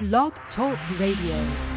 Blog Talk Radio.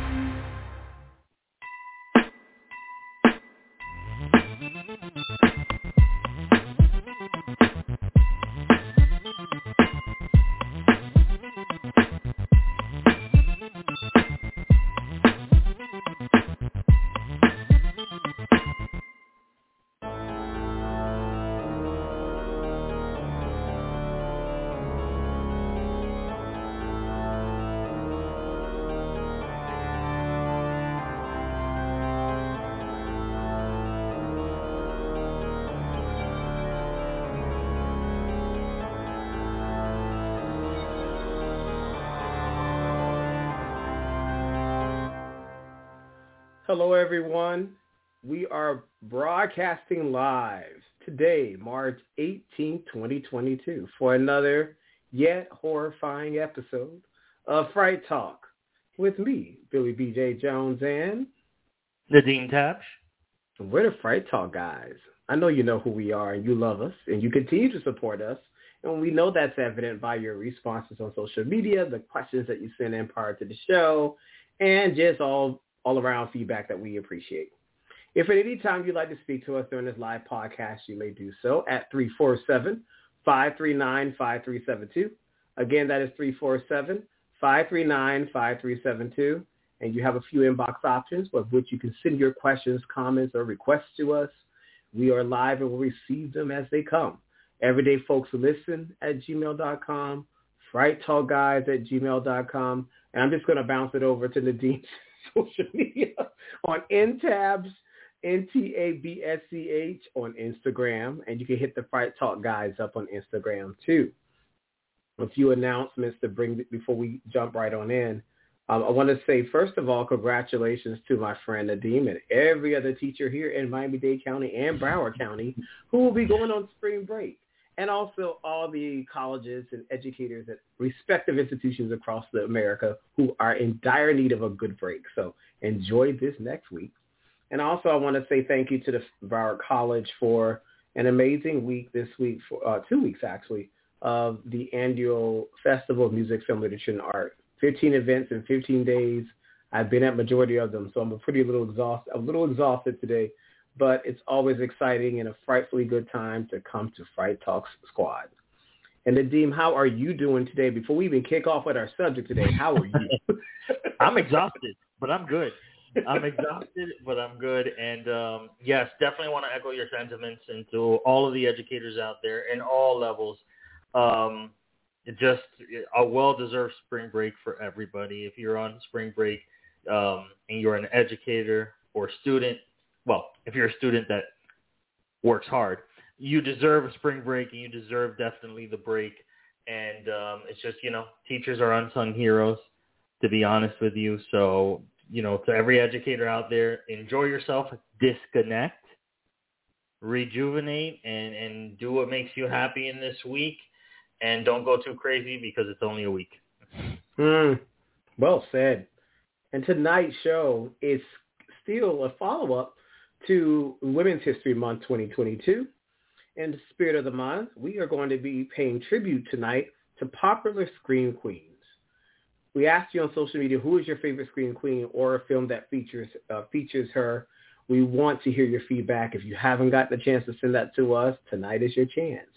Hello, everyone. We are broadcasting live today, March 18, 2022, for another yet horrifying episode of Fright Talk with me, Billy B.J. Jones, and Nadim Tabsch. We're the Fright Talk guys. I know you know who we are and you love us and you continue to support us. And we know that's evident by your responses on social media, the questions that you send in prior to the show, and just all all around feedback that we appreciate. If at any time you'd like to speak to us during this live podcast, you may do so at 347-539-5372. Again, that is 347-539-5372. And you have a few inbox options with which you can send your questions, comments, or requests to us. We are live and we'll receive them as they come. Everyday folks listen at gmail.com, fright talk guys at gmail.com. And I'm just going to bounce it over to Nadim social media on Ntabsch, N-T-A-B-S-C-H on Instagram. And you can hit the Fright Talk guys up on Instagram too. A few announcements to bring before we jump right on in. Um, I want to say, first of all, congratulations to my friend Nadim and every other teacher here in Miami-Dade County and Broward County who will be going on spring break and also all the colleges and educators at respective institutions across the America who are in dire need of a good break. So enjoy this next week. And also I want to say thank you to the Broward College for an amazing week this week, for uh, two weeks actually, of the annual Festival of Music, Film, Literature, and Art. 15 events in 15 days. I've been at majority of them, so I'm a pretty little exhausted, a little exhausted today but it's always exciting and a frightfully good time to come to Fright Talks Squad. And Nadim, how are you doing today? Before we even kick off with our subject today, how are you? I'm exhausted, but I'm good. I'm exhausted, but I'm good. And um, yes, definitely want to echo your sentiments and to all of the educators out there in all levels. Um, just a well-deserved spring break for everybody. If you're on spring break um, and you're an educator or student, well, if you're a student that works hard, you deserve a spring break and you deserve definitely the break. And um, it's just, you know, teachers are unsung heroes, to be honest with you. So, you know, to every educator out there, enjoy yourself, disconnect, rejuvenate, and, and do what makes you happy in this week. And don't go too crazy because it's only a week. Mm, well said. And tonight's show is still a follow-up to Women's History Month 2022. In the spirit of the month, we are going to be paying tribute tonight to popular scream queens. We asked you on social media, who is your favorite scream queen or a film that features uh, features her? We want to hear your feedback. If you haven't gotten the chance to send that to us, tonight is your chance.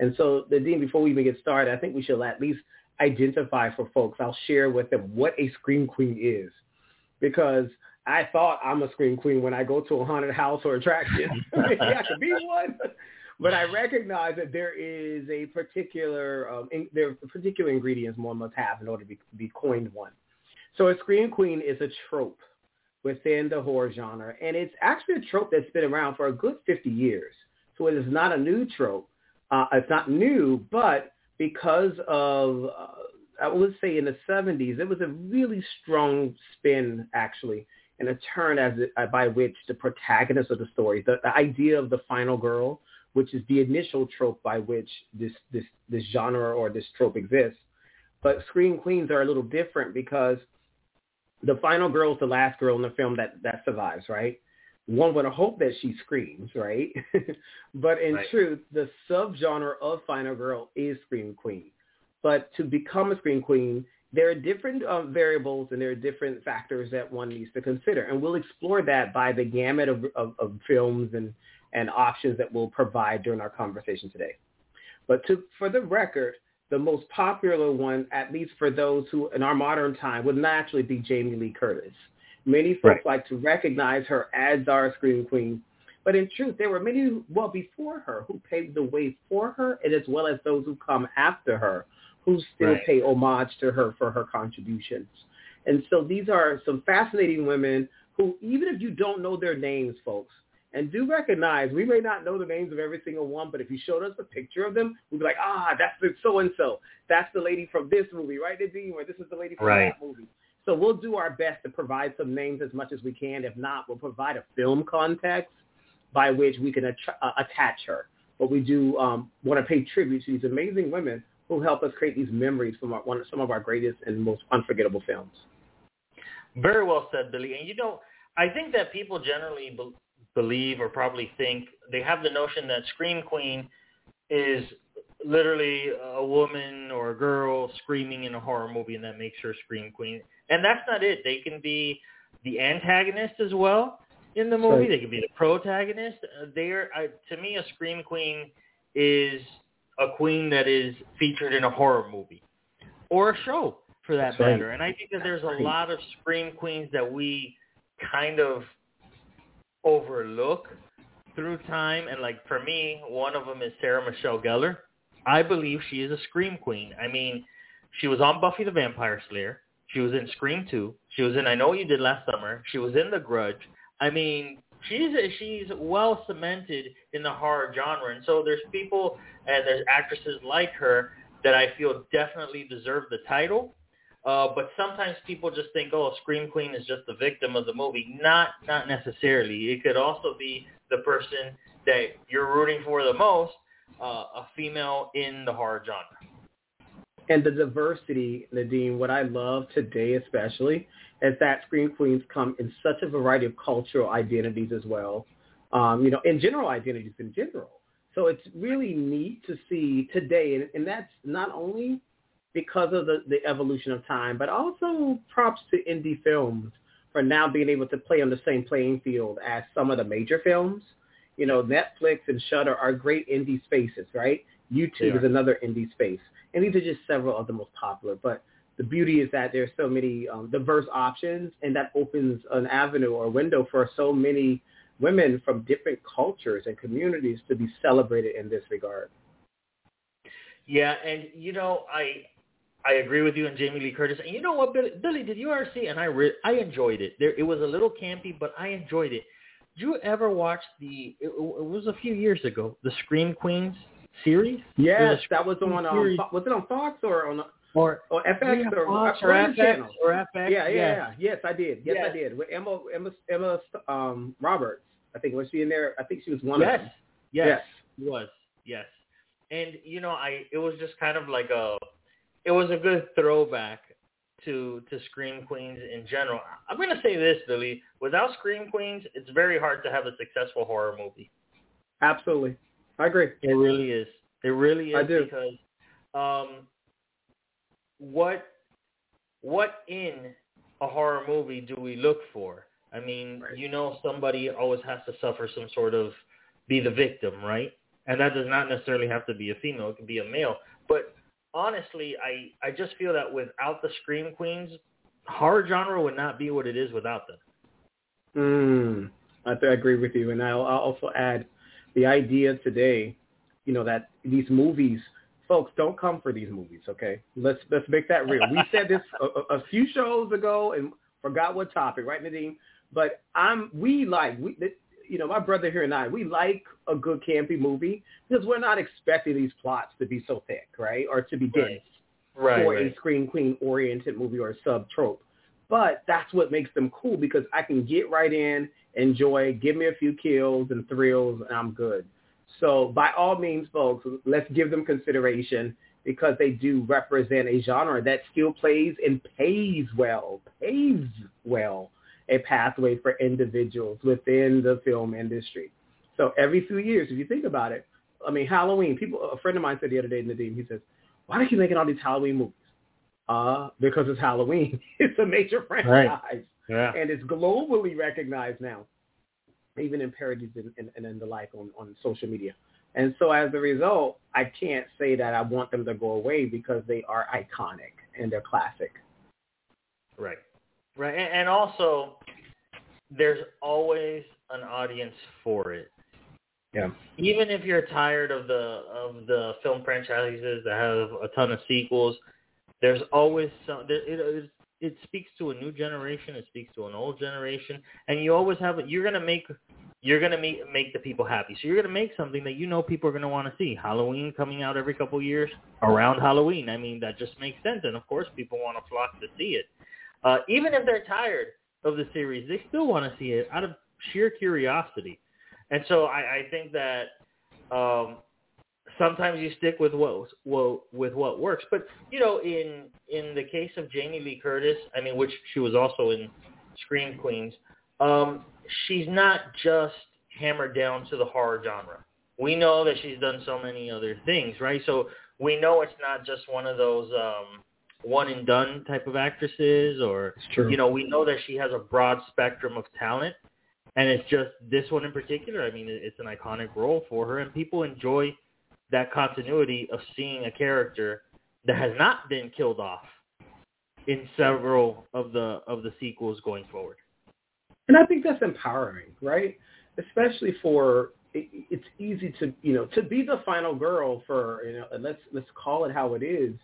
And so, Nadim, before we even get started, I think we should at least identify for folks. I'll share with them what a scream queen is, because I thought I'm a scream queen when I go to a haunted house or attraction. I could be one. But I recognize that there is a particular, um, in, there are particular ingredients one must have in order to be, be coined one. So a scream queen is a trope within the horror genre, and it's actually a trope that's been around for a good 50 years. So it is not a new trope. Uh, it's not new, but because of, uh, I would say in the 70s, it was a really strong spin, actually, and a turn as it, uh, by which the protagonist of the story, the, the idea of the final girl, which is the initial trope by which this, this, this genre or this trope exists. But Scream Queens are a little different because the final girl is the last girl in the film that, that survives, right? One would hope that she screams, right? but in right. truth, the subgenre of final girl is Scream Queen. But to become a Scream Queen, there are different um, variables and there are different factors that one needs to consider. And we'll explore that by the gamut of, of, of films and, and options that we'll provide during our conversation today. But to, for the record, the most popular one, at least for those who in our modern time, would naturally be Jamie Lee Curtis. Many folks right. like to recognize her as our scream Queen, but in truth, there were many well before her who paved the way for her, and as well as those who come after her who still right. pay homage to her for her contributions. And so these are some fascinating women who, even if you don't know their names, folks, and do recognize we may not know the names of every single one, but if you showed us a picture of them, we'd be like, ah, that's the so-and-so. That's the lady from this movie, right, Nadim? Or this is the lady from right. that movie. So we'll do our best to provide some names as much as we can. If not, we'll provide a film context by which we can att- uh, attach her. But we do um, want to pay tribute to these amazing women who help us create these memories from our, one, some of our greatest and most unforgettable films. Very well said, Billy. And you know, I think that people generally be- believe or probably think they have the notion that Scream Queen is literally a woman or a girl screaming in a horror movie and that makes her Scream Queen. And that's not it. They can be the antagonist as well in the movie. Right. They can be the protagonist. Uh, they're uh, to me a Scream Queen is a queen that is featured in a horror movie or a show for that That's matter. Right. And I think that there's a lot of scream queens that we kind of overlook through time. And like for me, one of them is Sarah Michelle Gellar. I believe she is a scream queen. I mean, she was on Buffy the Vampire Slayer. She was in Scream 2. She was in I Know What You Did Last Summer. She was in The Grudge. I mean, she's she's well cemented in the horror genre, and so there's people and there's actresses like her that I feel definitely deserve the title. Uh, but sometimes people just think, oh, Scream Queen is just the victim of the movie. Not not necessarily. It could also be the person that you're rooting for the most, uh, a female in the horror genre. And the diversity, Nadim, what I love today especially is that scream Queens come in such a variety of cultural identities as well. Um, you know, and general identities in general. So it's really neat to see today, and, and that's not only because of the, the evolution of time, but also props to indie films for now being able to play on the same playing field as some of the major films. You know, Netflix and Shudder are great indie spaces, right? YouTube is another indie space. And these are just several of the most popular. But the beauty is that there's so many um, diverse options, and that opens an avenue or window for so many women from different cultures and communities to be celebrated in this regard. Yeah, and you know, I I agree with you and Jamie Lee Curtis. And you know what, Billy? Billy did you ever see? And I re- I enjoyed it. There, it was a little campy, but I enjoyed it. Did you ever watch the? It, it was a few years ago. The Scream Queens series. Yes, that was on. Um, was it on Fox or on? Or, or FX or, Fox or, or FX or FX. Yeah, yeah, yeah. Yes, I did. Yes, yes, I did. With Emma Emma Emma um, Roberts. I think was she in there? I think she was one yes. of them. Yes. Yes. Was. Yes. And you know, I it was just kind of like a it was a good throwback to to Scream Queens in general. I'm going to say this, Billy. Without Scream Queens, it's very hard to have a successful horror movie. Absolutely. I agree. It really is. It really is I do. because um, what what in a horror movie do we look for? I mean, right. you know somebody always has to suffer some sort of be the victim, right? And that does not necessarily have to be a female. It can be a male. But honestly, I, I just feel that without the Scream Queens, horror genre would not be what it is without them. Mm, I, I agree with you. And I'll, I'll also add the idea today, you know, that these movies – folks, don't come for these movies, okay? Let's let's make that real. We said this a, a, few shows ago and forgot what topic, right, Nadim? But I'm we like we you know my brother here and I we like a good campy movie because we're not expecting these plots to be so thick, right, or to be dense right. for right. a scream queen oriented movie or a sub trope. But that's what makes them cool because I can get right in, enjoy, give me a few kills and thrills, and I'm good. So by all means, folks, let's give them consideration because they do represent a genre that still plays and pays well, pays well a pathway for individuals within the film industry. So every few years, if you think about it, I mean, Halloween, people, a friend of mine said the other day, Nadim, he says, why are you making all these Halloween movies? Uh, because it's Halloween. it's a major franchise. Right. Yeah. And it's globally recognized now, even in parodies and, and, and the like on, on social media. And so as a result, I can't say that I want them to go away because they are iconic and they're classic. Right. Right. And, and also, there's always an audience for it. Yeah. Even if you're tired of the of the film franchises that have a ton of sequels, there's always some. There, it, it it speaks to a new generation. It speaks to an old generation, and you always have. You're gonna make you're gonna make make the people happy. So you're gonna make something that you know people are gonna want to see. Halloween coming out every couple years around Halloween. I mean that just makes sense, and of course people want to flock to see it. Uh, even if they're tired of the series, they still want to see it out of sheer curiosity. And so I, I think that um, sometimes you stick with what, what with what works. But you know, in in the case of Jamie Lee Curtis, I mean, which she was also in Scream Queens, um, she's not just hammered down to the horror genre. We know that she's done so many other things, right? So we know it's not just one of those um, one and done type of actresses, or you know, we know that she has a broad spectrum of talent and it's just this one in particular. I mean, it's an iconic role for her, and people enjoy that continuity of seeing a character that has not been killed off in several of the of the sequels going forward. And I think that's empowering, right? Especially for it, it's easy to you know to be the final girl for you know let's let's call it how it is.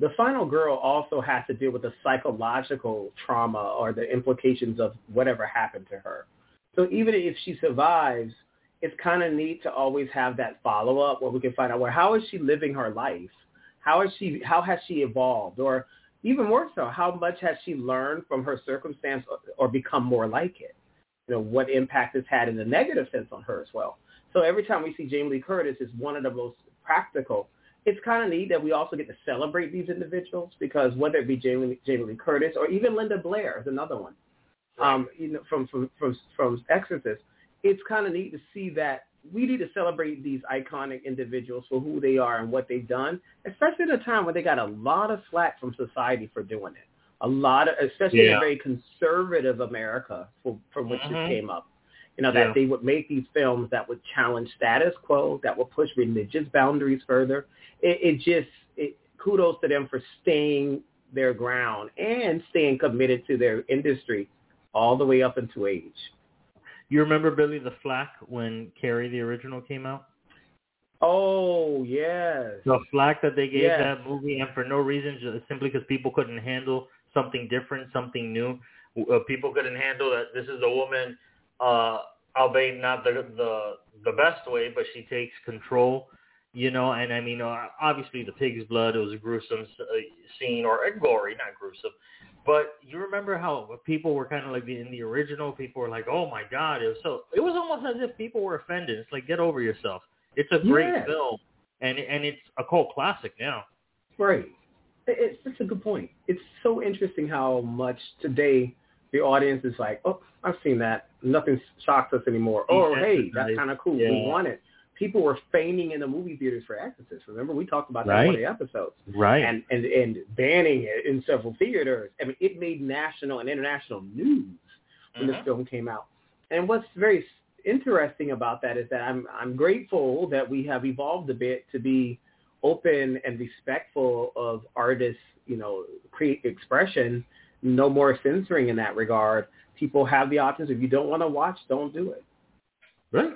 The final girl also has to deal with the psychological trauma or the implications of whatever happened to her. So even if she survives, it's kind of neat to always have that follow up where we can find out well how is she living her life, how is she how has she evolved, or even more so, how much has she learned from her circumstance or, or become more like it? You know what impact it's had in the negative sense on her as well. So every time we see Jamie Lee Curtis is one of the most practical. It's kind of neat that we also get to celebrate these individuals because whether it be Jamie, Jamie Lee Curtis or even Linda Blair is another one um, you know, from from from from Exorcist, it's kind of neat to see that we need to celebrate these iconic individuals for who they are and what they've done, especially at a time when they got a lot of slack from society for doing it. A lot of, especially yeah. in a very conservative America for, from which mm-hmm. this came up. You know, that they would make these films that would challenge status quo, that would push religious boundaries further. It, it just, it, kudos to them for staying their ground and staying committed to their industry all the way up into age. You remember Billy the Flack when Carrie the original came out? Oh yes. The flack that they gave yes. that movie, and for no reason, just simply because people couldn't handle something different, something new. Uh, people couldn't handle that. This is a woman, uh, albeit not the the the best way, but she takes control. You know, and I mean, uh, obviously the pig's blood. It was a gruesome uh, scene, or gory, not gruesome. But you remember how people were kind of like in the original. People were like, "Oh my god!" It was so. It was almost as if people were offended. It's like, get over yourself. It's a great yeah. film, and and it's a cult classic now. Right. It's such a good point. It's so interesting how much today the audience is like, "Oh, I've seen that. Nothing shocks us anymore." Oh, hey, that's kind of cool. Yeah. We want it people were feigning in the movie theaters for Exorcist. Remember, we talked about that right. in one of the episodes. Right. And, and and banning it in several theaters. I mean, it made national and international news when mm-hmm. this film came out. And what's very interesting about that is that I'm I'm grateful that we have evolved a bit to be open and respectful of artists, you know, create expression. No more censoring in that regard. People have the options. If you don't want to watch, don't do it. Right.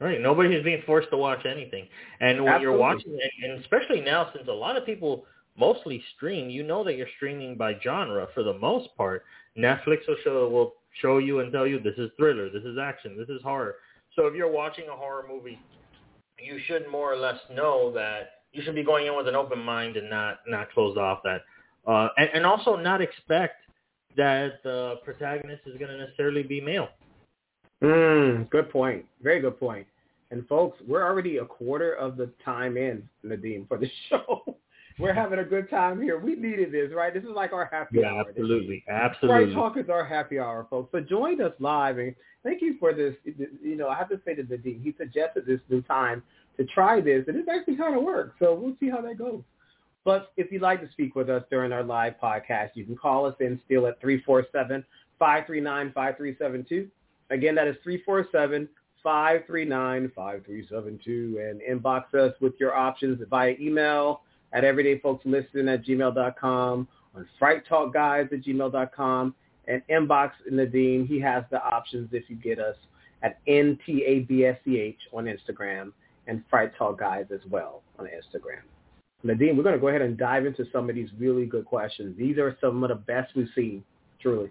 Right. Nobody is being forced to watch anything. And when Absolutely. you're watching, and especially now, since a lot of people mostly stream, you know that you're streaming by genre for the most part. Netflix will show will show you and tell you this is thriller, this is action, this is horror. So if you're watching a horror movie, you should more or less know that you should be going in with an open mind and not not closed off that, uh, and, and also not expect that the protagonist is going to necessarily be male. Mm, good point. Very good point. And folks, we're already a quarter of the time in, Nadim, for the show. we're having a good time here. We needed this, right? This is like our happy hour. yeah, hour. Absolutely. Absolutely. Fright Talk is our happy hour, folks. So join us live. And thank you for this. You know, I have to say to Nadim, he suggested this new time to try this, and it actually kind of works. So we'll see how that goes. But if you'd like to speak with us during our live podcast, you can call us in still at 347-539-5372. Again, that is 347 539-5372 and inbox us with your options via email at everydayfolkslisten at gmail.com, on frighttalkguys at gmail.com, and inbox Nadim. He has the options if you get us at N-T-A-B-S-C-H on Instagram and Fright Talk Guys as well on Instagram. Nadim, we're going to go ahead and dive into some of these really good questions. These are some of the best we've seen, truly.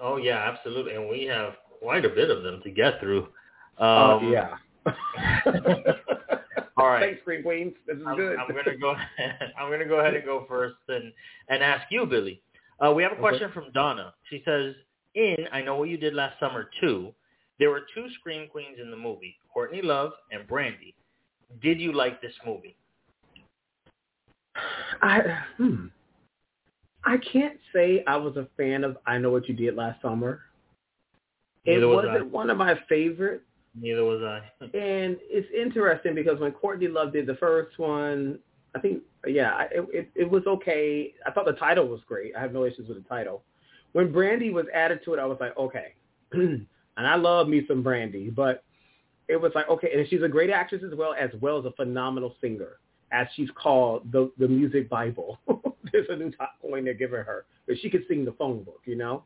Oh, yeah, absolutely. And we have quite a bit of them to get through. Oh, um, uh, yeah. all right. Thanks, Scream Queens. This is I'm, good. I'm gonna go. Ahead, I'm gonna go ahead and go first and and ask you, Billy. Uh, we have a question okay. from Donna. She says, "In I know what you did last summer too. There were two Scream Queens in the movie, Courtney Love and Brandy. Did you like this movie?" I hmm. I can't say I was a fan of I Know What You Did Last Summer. Neither it was wasn't I. one of my favorites. Neither was I. and it's interesting because when Courtney Love did the first one, I think yeah, it, it it was okay. I thought the title was great. I have no issues with the title. When Brandy was added to it, I was like, okay. and I love me some Brandy, but it was like okay, and she's a great actress as well as well as a phenomenal singer, as she's called the the music Bible. There's a new top coin they're giving her, but she could sing the phone book, you know.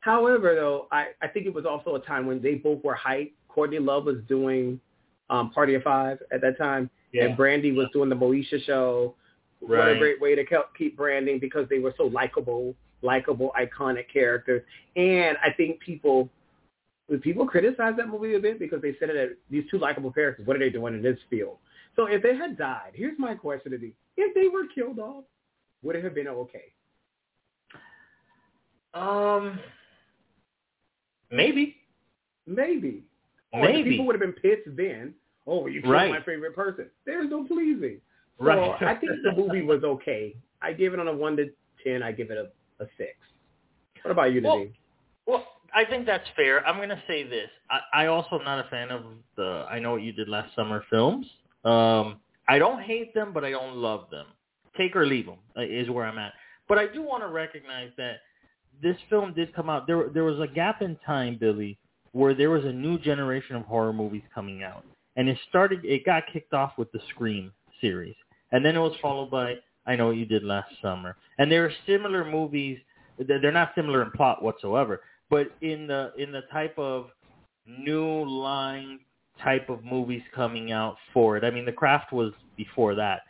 However, though, I, I think it was also a time when they both were hype. Courtney Love was doing um, Party of Five at that time, yeah. and Brandy was doing the Moesha show. Right. What a great way to keep branding because they were so likable, likable, iconic characters. And I think people people criticized that movie a bit because they said that these two likable characters, what are they doing in this field? So if they had died, here's my question to you. If they were killed off, would it have been okay? Um, maybe. Maybe. Or Maybe. people would have been pissed then. Oh, you killed Right. my favorite person. There's no pleasing. So Right. I think the movie was okay. I give it on a one to ten. I give it a, a six. What about you, Well, Well, I think that's fair. I'm going to say this. I, I also am not a fan of the I Know What You Did Last Summer films. Um, I don't hate them, but I don't love them. Take or leave them uh, is where I'm at. But I do want to recognize that this film did come out. There, there was a gap in time, Billy, where there was a new generation of horror movies coming out, and it started. It got kicked off with the Scream series, and then it was followed by I Know What You Did Last Summer, and there are similar movies. They're not similar in plot whatsoever, but in the in the type of new line type of movies coming out for it. I mean, The Craft was before that,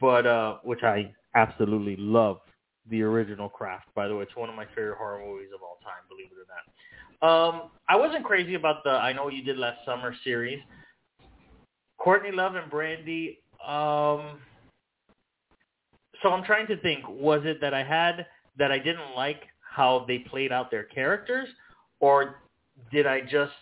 but uh, which I absolutely love the original Craft. By the way, it's one of my favorite horror movies of all time. Believe it or not. Um, I wasn't crazy about the I Know What You Did Last Summer series. Courtney Love and Brandy. Um, so I'm trying to think. Was it that I had that I didn't like how they played out their characters, or did I just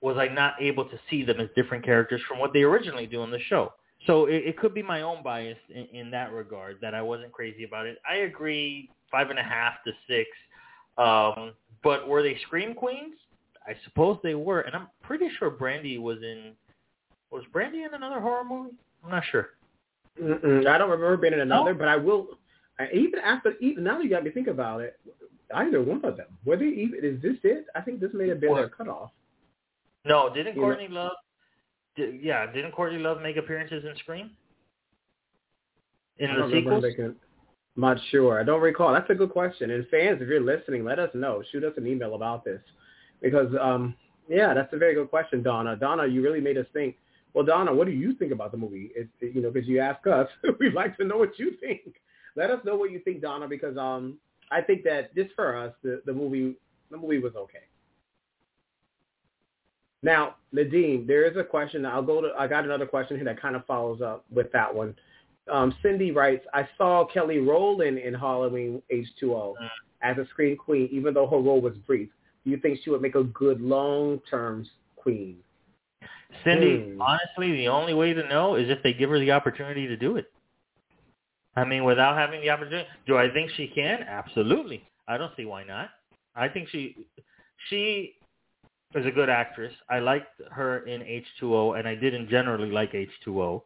was I not able to see them as different characters from what they originally do on the show? So it, it could be my own bias in, in that regard that I wasn't crazy about it. I agree, five and a half to six. Um, but were they Scream Queens? I suppose they were, and I'm pretty sure Brandy was in. Was Brandy in another horror movie? I'm not sure. Mm-mm, I don't remember being in another, No? but I will. I, even after, even now that you got me think about it. Either one of them. Were they even? Is this it? I think this may have been What? their cutoff. No, didn't Courtney Love? Did, yeah, didn't Courtney Love make appearances in Scream? In I the sequels? I'm not sure. I don't recall. That's a good question. And fans, if you're listening, let us know. Shoot us an email about this, because um, yeah, that's a very good question, Donna. Donna, you really made us think. Well, Donna, what do you think about the movie? It's, you know, because you ask us, we'd like to know what you think. Let us know what you think, Donna, because um, I think that just for us, the, the movie, the movie was okay. Now, Nadim, there is a question. I'll go to. I got another question here that kind of follows up with that one. Um, Cindy writes, I saw Kelly Rowland in Halloween H2O Mm. as a scream queen, even though her role was brief. Do you think she would make a good long-term queen? Cindy, Hmm. honestly, the only way to know is if they give her the opportunity to do it. I mean, without having the opportunity, do I think she can? Absolutely. I don't see why not. I think she she is a good actress. I liked her in H2O, and I didn't generally like H2O,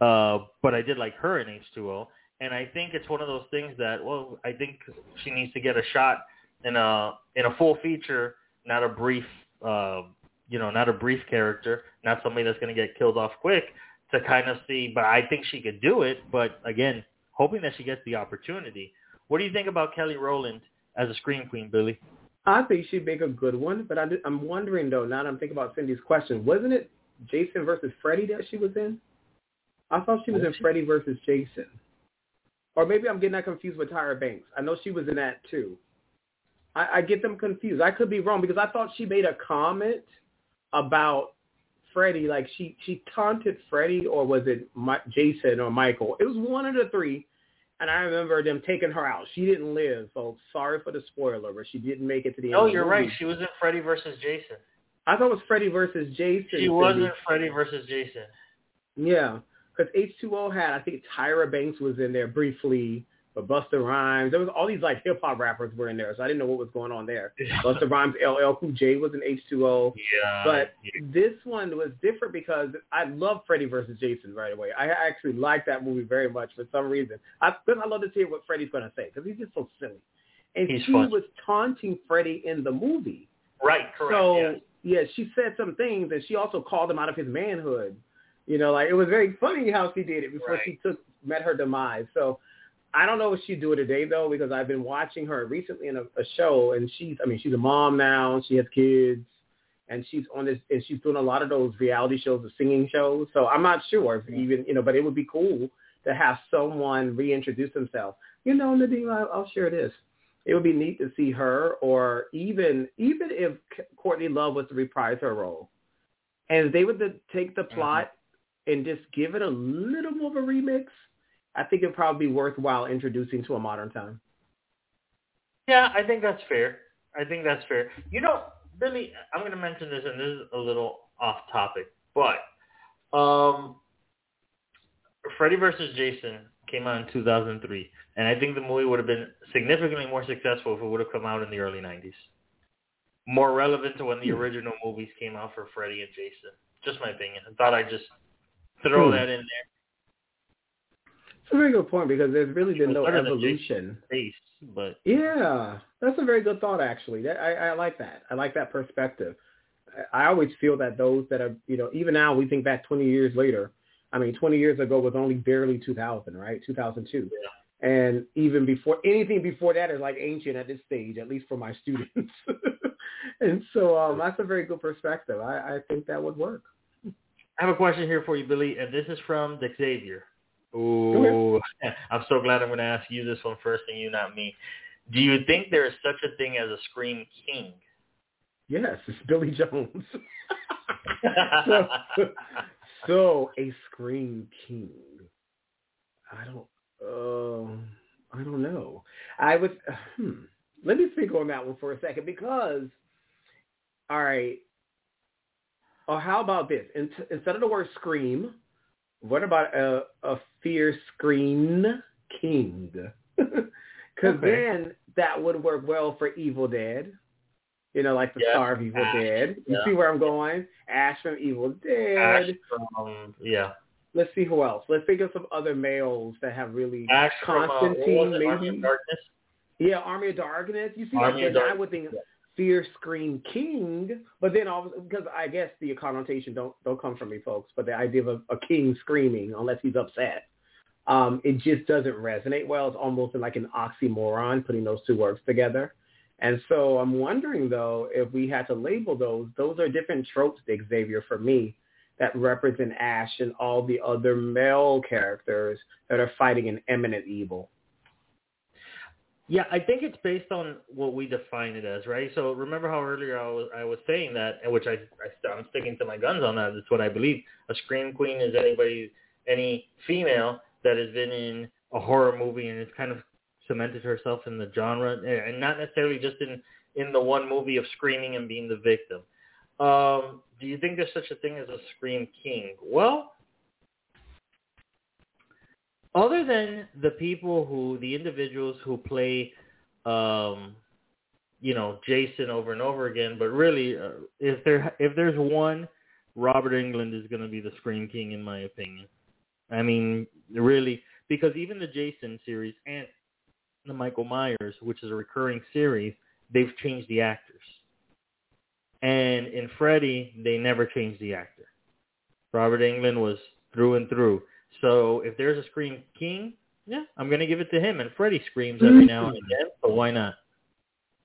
uh, but I did like her in H2O. and I think it's one of those things that well, I think she needs to get a shot in a in a full feature, not a brief, uh, you know, not a brief character, not somebody that's going to get killed off quick to kind of see. But I think she could do it. But again, hoping that she gets the opportunity. What do you think about Kelly Rowland as a scream queen, Billy? I think she'd make a good one, but I, am wondering though. Now that I'm thinking about Cindy's question, wasn't it Jason versus Freddy that she was in? I thought she was in Freddy versus Jason, or maybe I'm getting that confused with Tyra Banks. I know she was in that too. I, I get them confused. I could be wrong because I thought she made a comment about Freddy, like she she taunted Freddy, or was it My, Jason or Michael? It was one of the three, and I remember them taking her out. She didn't live, so sorry for the spoiler, but she didn't make it to the no, end. No, you're right. She was in Freddy versus Jason. I thought it was Freddy versus Jason. She wasn't Freddy versus Jason. Yeah, because H2O had I think Tyra Banks was in there briefly. But Busta Rhymes, there was all these like hip hop rappers were in there, so I didn't know what was going on there. Busta Rhymes, LL Cool J was in H2O. Yeah. But yeah. this one was different because I love Freddy versus Jason right away. I actually like that movie very much for some reason. I because I love to hear what Freddy's going to say because he's just so silly. And he's she fun. was taunting Freddy in the movie. Right. Correct. So yes. yeah, she said some things, and she also called him out of his manhood. You know, like it was very funny how she did it before Right. she took met her demise. So I don't know if she'd do today though, because I've been watching her recently in a, a show, and she's I mean she's a mom now, she has kids, and she's on this and she's doing a lot of those reality shows, the singing shows. So I'm not sure if even you know, but it would be cool to have someone reintroduce themselves. You know, Nadim, I'll, I'll share this. It would be neat to see her, or even even if Courtney Love was to reprise her role, and they would take the mm-hmm. plot and just give it a little more of a remix. I think it'd probably be worthwhile introducing to a modern time. Yeah, I think that's fair. I think that's fair. You know, Billy, I'm going to mention this, and this is a little off topic, but um, Freddy versus Jason came out in 2003, and I think the movie would have been significantly more successful if it would have come out in the early 90s. More relevant to when the original movies came out for Freddy and Jason. Just my opinion. I thought I'd just throw Hmm. that in there. It's a very good point because there's really been no Better evolution. Face, but Yeah, that's a very good thought. Actually, that, I, I like that. I like that perspective. I, I always feel that those that are, you know, even now we think back 20 years later. I mean, 20 years ago was only barely 2000, right? 2002. Yeah. And even before anything before that is like ancient at this stage, at least for my students. and so um, that's a very good perspective. I, I think that would work. I have a question here for you, Billy, and this is from the Xavier. Ooh, I'm so glad I'm going to ask you this one first and you, not me. Do you think there is such a thing as a Scream King? Yes, it's Billy Jones. so, so a Scream King. I don't. Uh, I don't know. I would. Hmm. Let me think on that one for a second because. All right. Or how about this? In, instead of the word scream, what about a, a fear screen king? Because Okay. then that would work well for Evil Dead. You know, like the star of Evil Ash, Dead. You yeah. see where I'm going? Ash from Evil Dead. Ash from, yeah. Let's see who else. Let's think of some other males that have really Ash from, uh, Constantine, was Army of Darkness? Yeah, Army of Darkness. You see, Army like, of then I would think yeah. Fear Scream King, but then all because I guess the connotation don't don't come from me, folks. But the idea of a, a king screaming unless he's upset, um, it just doesn't resonate well. It's almost like an oxymoron putting those two words together. And so I'm wondering though if we had to label those, those are different tropes, Xavier, for me that represent Ash and all the other male characters that are fighting an imminent evil. Yeah, I think it's based on what we define it as, right? So remember how earlier I was I was saying that, which I, I I'm sticking to my guns on that. It's what I believe. A scream queen is anybody, any female that has been in a horror movie and has kind of cemented herself in the genre, and not necessarily just in in the one movie of screaming and being the victim. Um, do you think there's such a thing as a scream king? Well, other than the people who the individuals who play um you know Jason over and over again but really uh, if there if there's one Robert Englund is going to be the scream king in my opinion I mean really because even the Jason series and the Michael Myers, which is a recurring series, they've changed the actors. And in Freddy, they never changed the actor. Robert Englund was through and through. So if there's a Scream King, yeah, I'm going to give it to him. And Freddy screams every now and mm-hmm. again, so why not?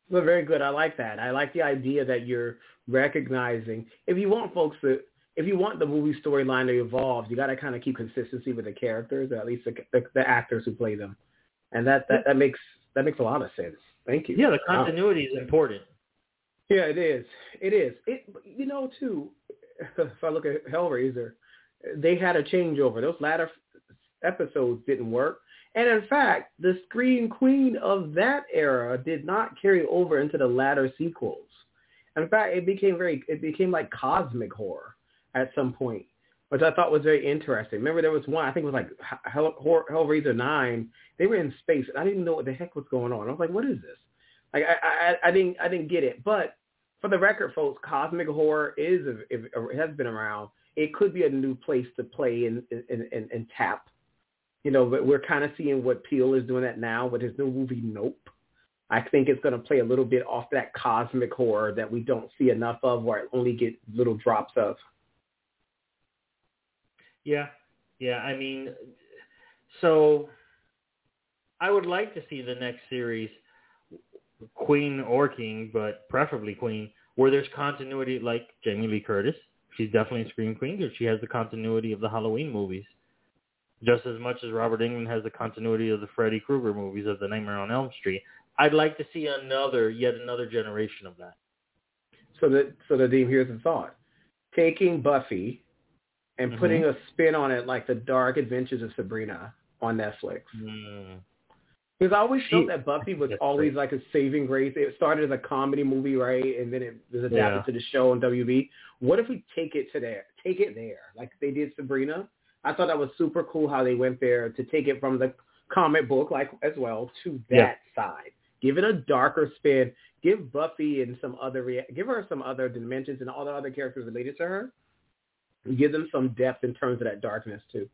Well, very good. I like that. I like the idea that you're recognizing. If you want folks to, if you want the movie storyline to evolve, you got to kind of keep consistency with the characters, or at least the, the, the actors who play them, and that, that that makes that makes a lot of sense. Thank you. Yeah, the continuity is important. Yeah, it is. It is. It you know too. If I look at Hellraiser, they had a changeover. Those latter episodes didn't work. And in fact, the Scream Queen of that era did not carry over into the latter sequels. In fact, it became very, it became like cosmic horror at some point, which I thought was very interesting. Remember, there was one, I think it was like Hell, Hellraiser 9. They were in space, and I didn't know what the heck was going on. I was like, what is this? Like, I, I, I didn't, I didn't get it. But for the record, folks, cosmic horror is, it has been around. It could be a new place to play and, and, and, and tap you know, but we're kind of seeing what Peele is doing that now with his new movie Nope. I think it's going to play a little bit off that cosmic horror that we don't see enough of, or only get little drops of. Yeah, yeah. I mean, so I would like to see the next series, Queen or King, but preferably Queen, where there's continuity, like Jamie Lee Curtis. She's definitely a Scream Queen because she has the continuity of the Halloween movies just as much as Robert Englund has the continuity of the Freddy Krueger movies of the Nightmare on Elm Street. I'd like to see another, yet another generation of that. So that, so Nadim, here's the thought: taking Buffy and mm-hmm. putting a spin on it, like the Dark Adventures of Sabrina on Netflix. Mm. Because I always felt that Buffy was always like a saving grace. It started as a comedy movie, right, and then it was adapted yeah. to the show on WB. What if we take it to there, take it there, like they did Sabrina, I thought that was super cool how they went there to take it from the comic book like as well to that yeah. side. Give it a darker spin. Give Buffy and some other rea- give her some other dimensions and all the other characters related to her. Give them some depth in terms of that darkness too.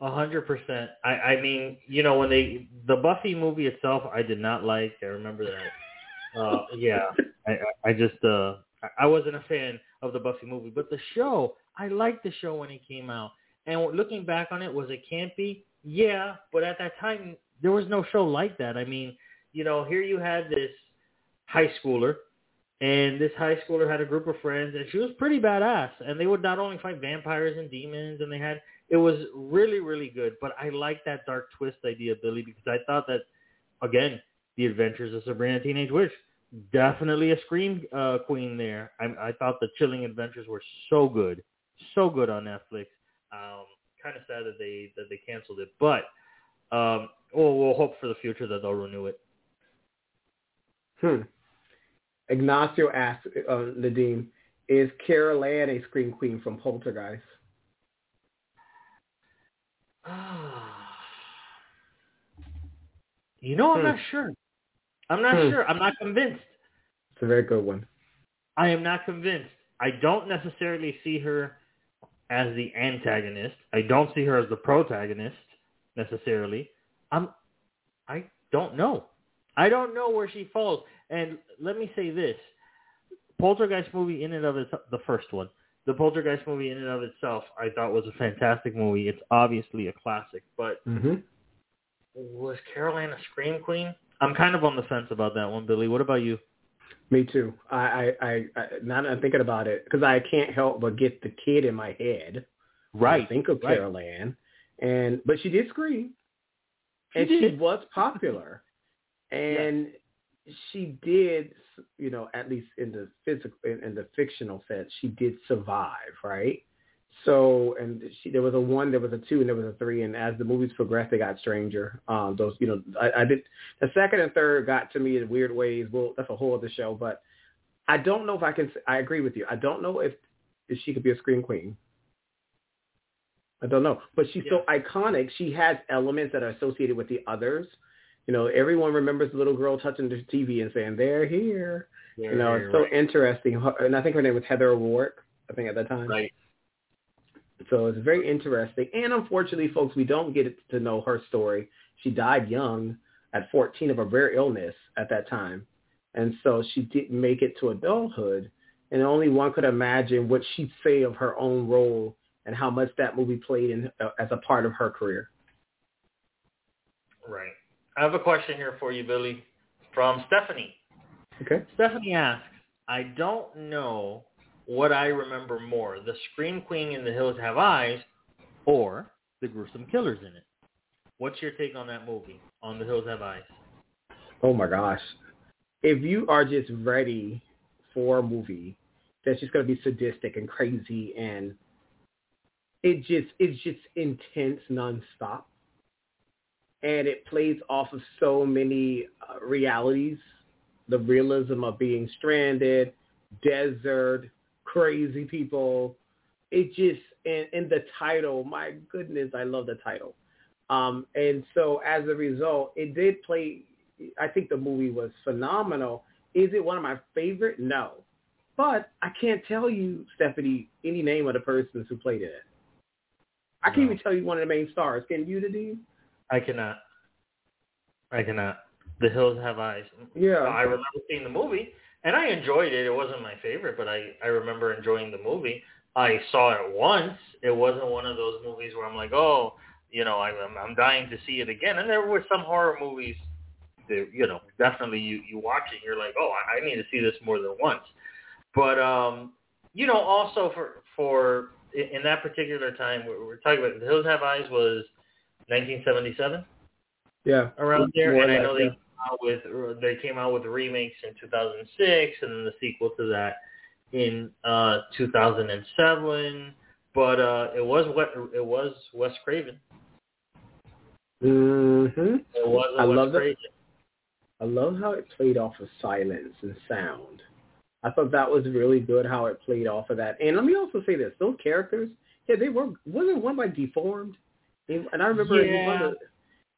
A hundred percent. I I mean, you know, when they the Buffy movie itself, I did not like. I remember that. uh, yeah, I I just uh I wasn't a fan of the Buffy movie, but the show, I liked the show when it came out. And looking back on it, was it campy? Yeah, but at that time, there was no show like that. I mean, you know, here you had this high schooler, and this high schooler had a group of friends, and she was pretty badass. And they would not only fight vampires and demons, and they had it was really, really good. But I like that dark twist idea, Billy, because I thought that again, the Adventures of Sabrina Teenage Witch, definitely a scream uh, queen there. I, I thought the Chilling Adventures were so good, so good on Netflix. Um, kind of sad that they that they canceled it, but um, we'll, we'll hope for the future that they'll renew it. Hmm. Ignacio asked uh, Nadim, is Carol Anne a scream queen from Poltergeist? you know, I'm hmm. not sure. I'm not hmm. sure. I'm not convinced. It's a very good one. I am not convinced. I don't necessarily see her as the antagonist. I don't see her as the protagonist necessarily. I'm I don't know. I don't know where she falls. And let me say this. Poltergeist movie in and of itself, the first one, the Poltergeist movie in and of itself, I thought was a fantastic movie. It's obviously a classic, but mm-hmm. was Carol Anne a scream queen? I'm kind of on the fence about that one, Billy. What about you? Me too. I, I, I, I now that I'm thinking about it, because I can't help but get the kid in my head. Right. I think of right. Carol Ann, and but she did scream, she and did. she was popular, and. She did, you know, at least in the physical, in, in the fictional sense, she did survive, right? So, and she, there was a one, there was a two, and there was a three. And as the movies progressed, they got stranger. Um, those, you know, I, I did the second and third got to me in weird ways. Well, that's a whole other show, but I don't know if I can. I agree with you. I don't know if if she could be a scream queen. I don't know, but she's yeah. so iconic. She has elements that are associated with the others. You know, everyone remembers the little girl touching the TV and saying, "They're here." They're you know, it's so right. interesting. And I think her name was Heather O'Rourke. I think at that time. Right. So it's very interesting. And unfortunately, folks, we don't get to know her story. She died young at 14 of a rare illness at that time. And so she didn't make it to adulthood. And only one could imagine what she'd say of her own role and how much that movie played in, uh, as a part of her career. Right. I have a question here for you, Billy, from Stephanie. Okay. Stephanie asks, I don't know what I remember more, the Scream Queen in The Hills Have Eyes or the gruesome killers in it. What's your take on that movie, on The Hills Have Eyes? Oh my gosh. If you are just ready for a movie that's just going to be sadistic and crazy and it just it's just intense nonstop and it plays off of so many uh, realities. The realism of being stranded desert crazy people. It just and, and the title my goodness i love the title. Um and so as a result it did play i think the movie was phenomenal. Is it one of my favorite? No. But i can't tell you stephanie any name of the persons who played in it. I can't even tell you one of the main stars. Can you, Nadim? I cannot. I cannot. The Hills Have Eyes. Yeah. I remember seeing the movie, and I enjoyed it. It wasn't my favorite, but I, I remember enjoying the movie. I saw it once. It wasn't one of those movies where I'm like, oh, you know, I'm, I'm dying to see it again. And there were some horror movies that, you know, definitely you, you watch it, you're like, oh, I I need to see this more than once. But, um, you know, also for, for in that particular time, we're, talking about The Hills Have Eyes was 1977. Yeah, around there, and I know they came out with they came out with remakes in 2006, and then the sequel to that in uh 2007. But uh it was what it was Wes Craven. Mm Mhm. It was I Wes love Craven. it. I love how it played off of silence and sound. I thought that was really good how it played off of that. And let me also say this: those characters, yeah, they were wasn't one like deformed, and I remember Yeah. he was,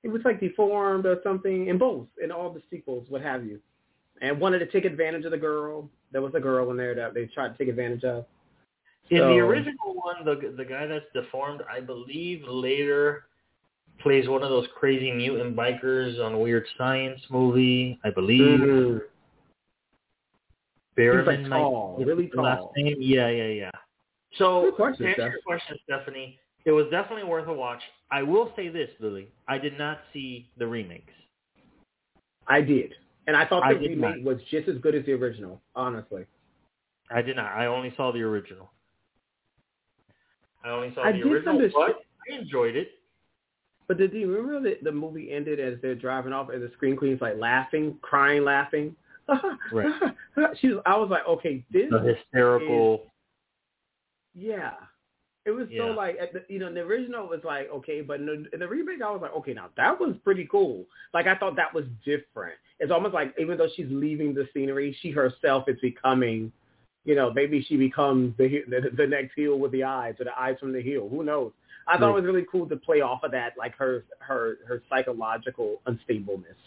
it was like deformed or something in both in all the sequels, what have you, and wanted to take advantage of the girl. There was a girl in there that they tried to take advantage of. In So- the original one, the the guy that's deformed, I believe, later plays one of those crazy mutant bikers on Weird Science movie. I believe. Mhm. Berryman, He's like tall, really his last tall. name. Yeah, yeah, yeah. So Good question, to answer Steph. your question, Stephanie, it was definitely worth a watch. I will say this, Lily. I did not see the remakes. I did, and I thought I the did remake was just as good as the original. Honestly, I did not. I only saw the original. I only saw I the original, but I enjoyed it. but did you remember that the movie ended as they're driving off, and the scream queen's like laughing, crying, laughing? Right. she was. I was like, okay, this. The hysterical. Yeah. It was Yeah. so like, at the, you know, the original was like, okay, but in the, in the remake, I was like, okay, now that was pretty cool. Like, I thought that was different. It's almost like even though she's leaving the scenery, she herself is becoming, you know, maybe she becomes the he- the, the next heel with the eyes or the eyes from the heel. Who knows? I thought it was really cool to play off of that, like her her her psychological unstableness,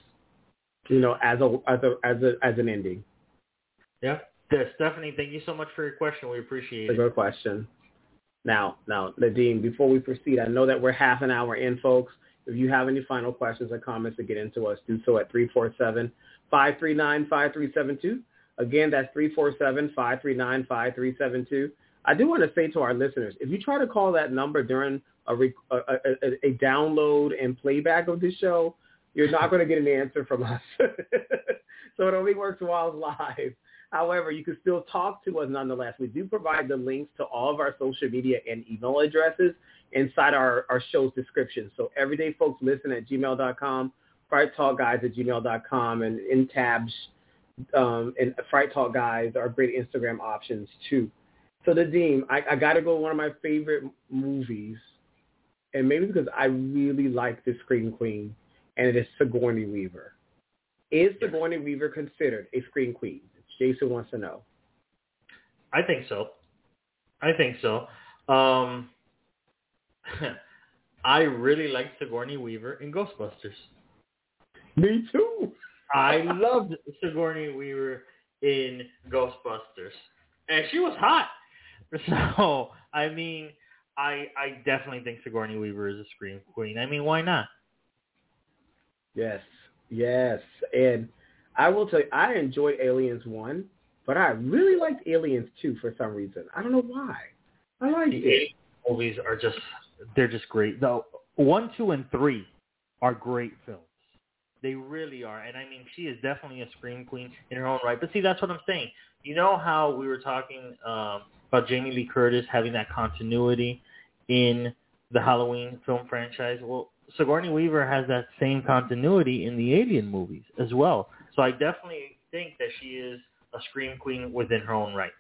you know, as a as a as a as an ending. Yeah. Yeah, Stephanie, thank you so much for your question. We appreciate It's a it. good question. Now, now, Nadim, before we proceed, I know that we're half an hour in, folks. If you have any final questions or comments to get into us, do so at 347-539-5372. Again, that's 347-539-5372. I do want to say to our listeners, if you try to call that number during a, rec- a, a, a download and playback of this show, you're not going to get an answer from us. so it only works while it's live. However, you can still talk to us nonetheless. We do provide the links to all of our social media and email addresses inside our, our show's description. So everyday folks listen at gmail.com, fright talk guys at gmail.com, and in tabs um, and fright talk guys are great Instagram options too. So Nadim, I, I got to go one of my favorite movies, and maybe because I really like the Scream Queen, and it is Sigourney Weaver. Is Sigourney Weaver considered a Scream Queen? Jason wants to know. I think so. I think so. Um, I really like Sigourney Weaver in Ghostbusters. Me too. I loved Sigourney Weaver in Ghostbusters, and she was hot. So I mean, I I definitely think Sigourney Weaver is a scream queen. I mean, why not? Yes, yes, and I will tell you, I enjoyed Aliens one, but I really liked Aliens two for some reason. I don't know why. I like it. Movies are just they're just great. Though one, two, and three are great films. They really are. And I mean, she is definitely a scream queen in her own right. But see, that's what I'm saying. You know how we were talking um, about Jamie Lee Curtis having that continuity in the Halloween film franchise? Well, Sigourney Weaver has that same continuity in the Alien movies as well. So I definitely think that she is a scream queen within her own right.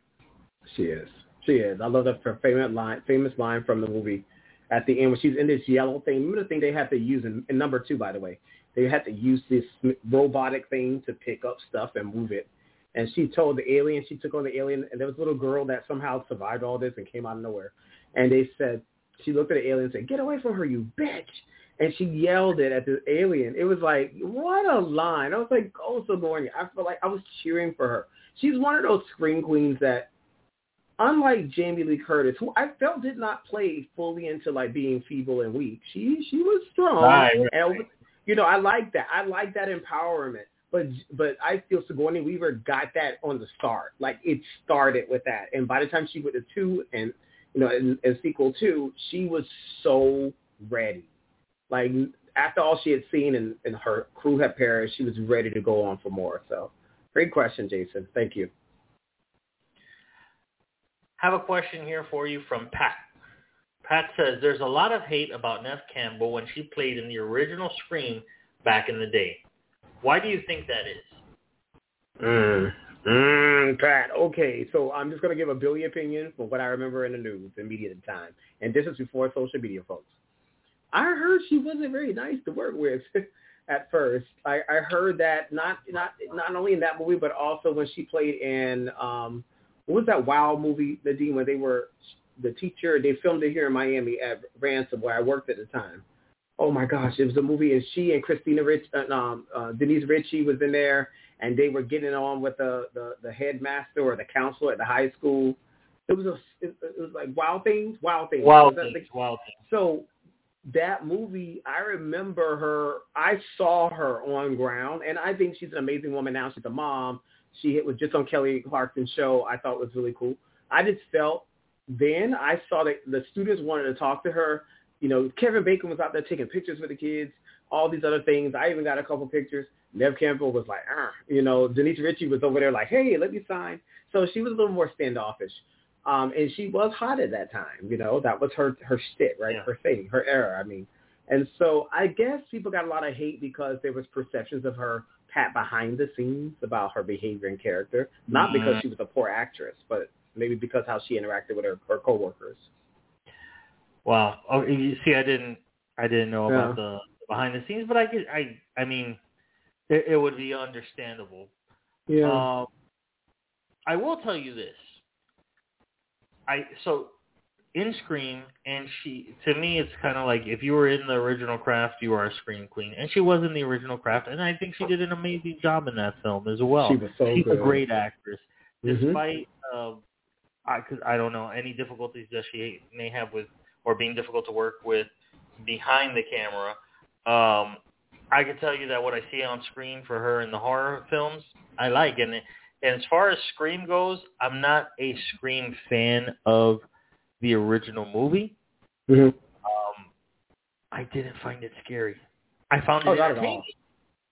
She is. She is. I love that famous line, famous line from the movie at the end when she's in this yellow thing. Remember the thing they had to use in, in number two, by the way. They had to use this robotic thing to pick up stuff and move it. And she told the alien, she took on the alien, and there was a little girl that somehow survived all this and came out of nowhere. And they said, she looked at the alien and said, get away from her, you bitch. And she yelled it at the alien. It was like, what a line. I was like, oh, Sigourney. I felt like I was cheering for her. She's one of those scream queens that unlike Jamie Lee Curtis, who I felt did not play fully into like being feeble and weak, she she was strong. Right, right. And you know, I like that. I like that empowerment. But but I feel Sigourney Weaver got that on the start. Like it started with that, and by the time she went to two and you know in, in sequel two, she was so ready. Like after all she had seen and, and her crew had perished, she was ready to go on for more. So great question, Jason. Thank you. Have a question here for you from Pat. Pat says there's a lot of hate about Neve Campbell when she played in the original Scream back in the day. Why do you think that is? Mm, mm, Pat. Okay, so I'm just going to give a Billy opinion from what I remember in the news and media at the time, and this is before social media, folks. I heard she wasn't very nice to work with at first. I, I heard that not not not only in that movie, but also when she played in um, what was that Wow movie, Nadim, when they were the teacher? They filmed it here in Miami at Ransom, where I worked at the time. Oh my gosh, it was a movie, and she and Christina Rich, uh, um, uh, Denise Ritchie was in there, and they were getting on with the the, the headmaster or the counselor at the high school. It was a it, it was like Wild Things, Wild Things, Wild Things, Wild Things. So that movie, I remember her. I saw her on ground, and I think she's an amazing woman now. She's a mom. She was just on Kelly Clarkson's show. I thought was really cool. I just felt then I saw that the students wanted to talk to her. You know, Kevin Bacon was out there taking pictures with the kids, all these other things. I even got a couple pictures. Neve Campbell was like, ah, you know, Denise Richie was over there like, hey, let me sign. So she was a little more standoffish. Um, and she was hot at that time, you know, that was her, her shtick, right? Yeah. Her thing, her era. I mean, and so I guess people got a lot of hate because there was perceptions of her pat behind the scenes about her behavior and character, not Mm-hmm. because she was a poor actress, but maybe because how she interacted with her, her coworkers. Wow. Oh, you see, I didn't, I didn't know about Yeah. the behind the scenes, but I could, I, I mean, it, it would be understandable. Yeah. Um, I will tell you this. I so in Scream, and she to me, it's kind of like if you were in the original craft, you are a Scream queen, and she was in the original craft, and I think she did an amazing job in that film as well. She was so She's good. a great actress, Mhm. despite uh, I cause I don't know any difficulties that she may have with or being difficult to work with behind the camera. Um, I can tell you that what I see on screen for her in the horror films, I like. And, and as far as Scream goes, I'm not a Scream fan of the original movie. Mhm. Um, I didn't find it scary. I found it Oh, all. entertaining,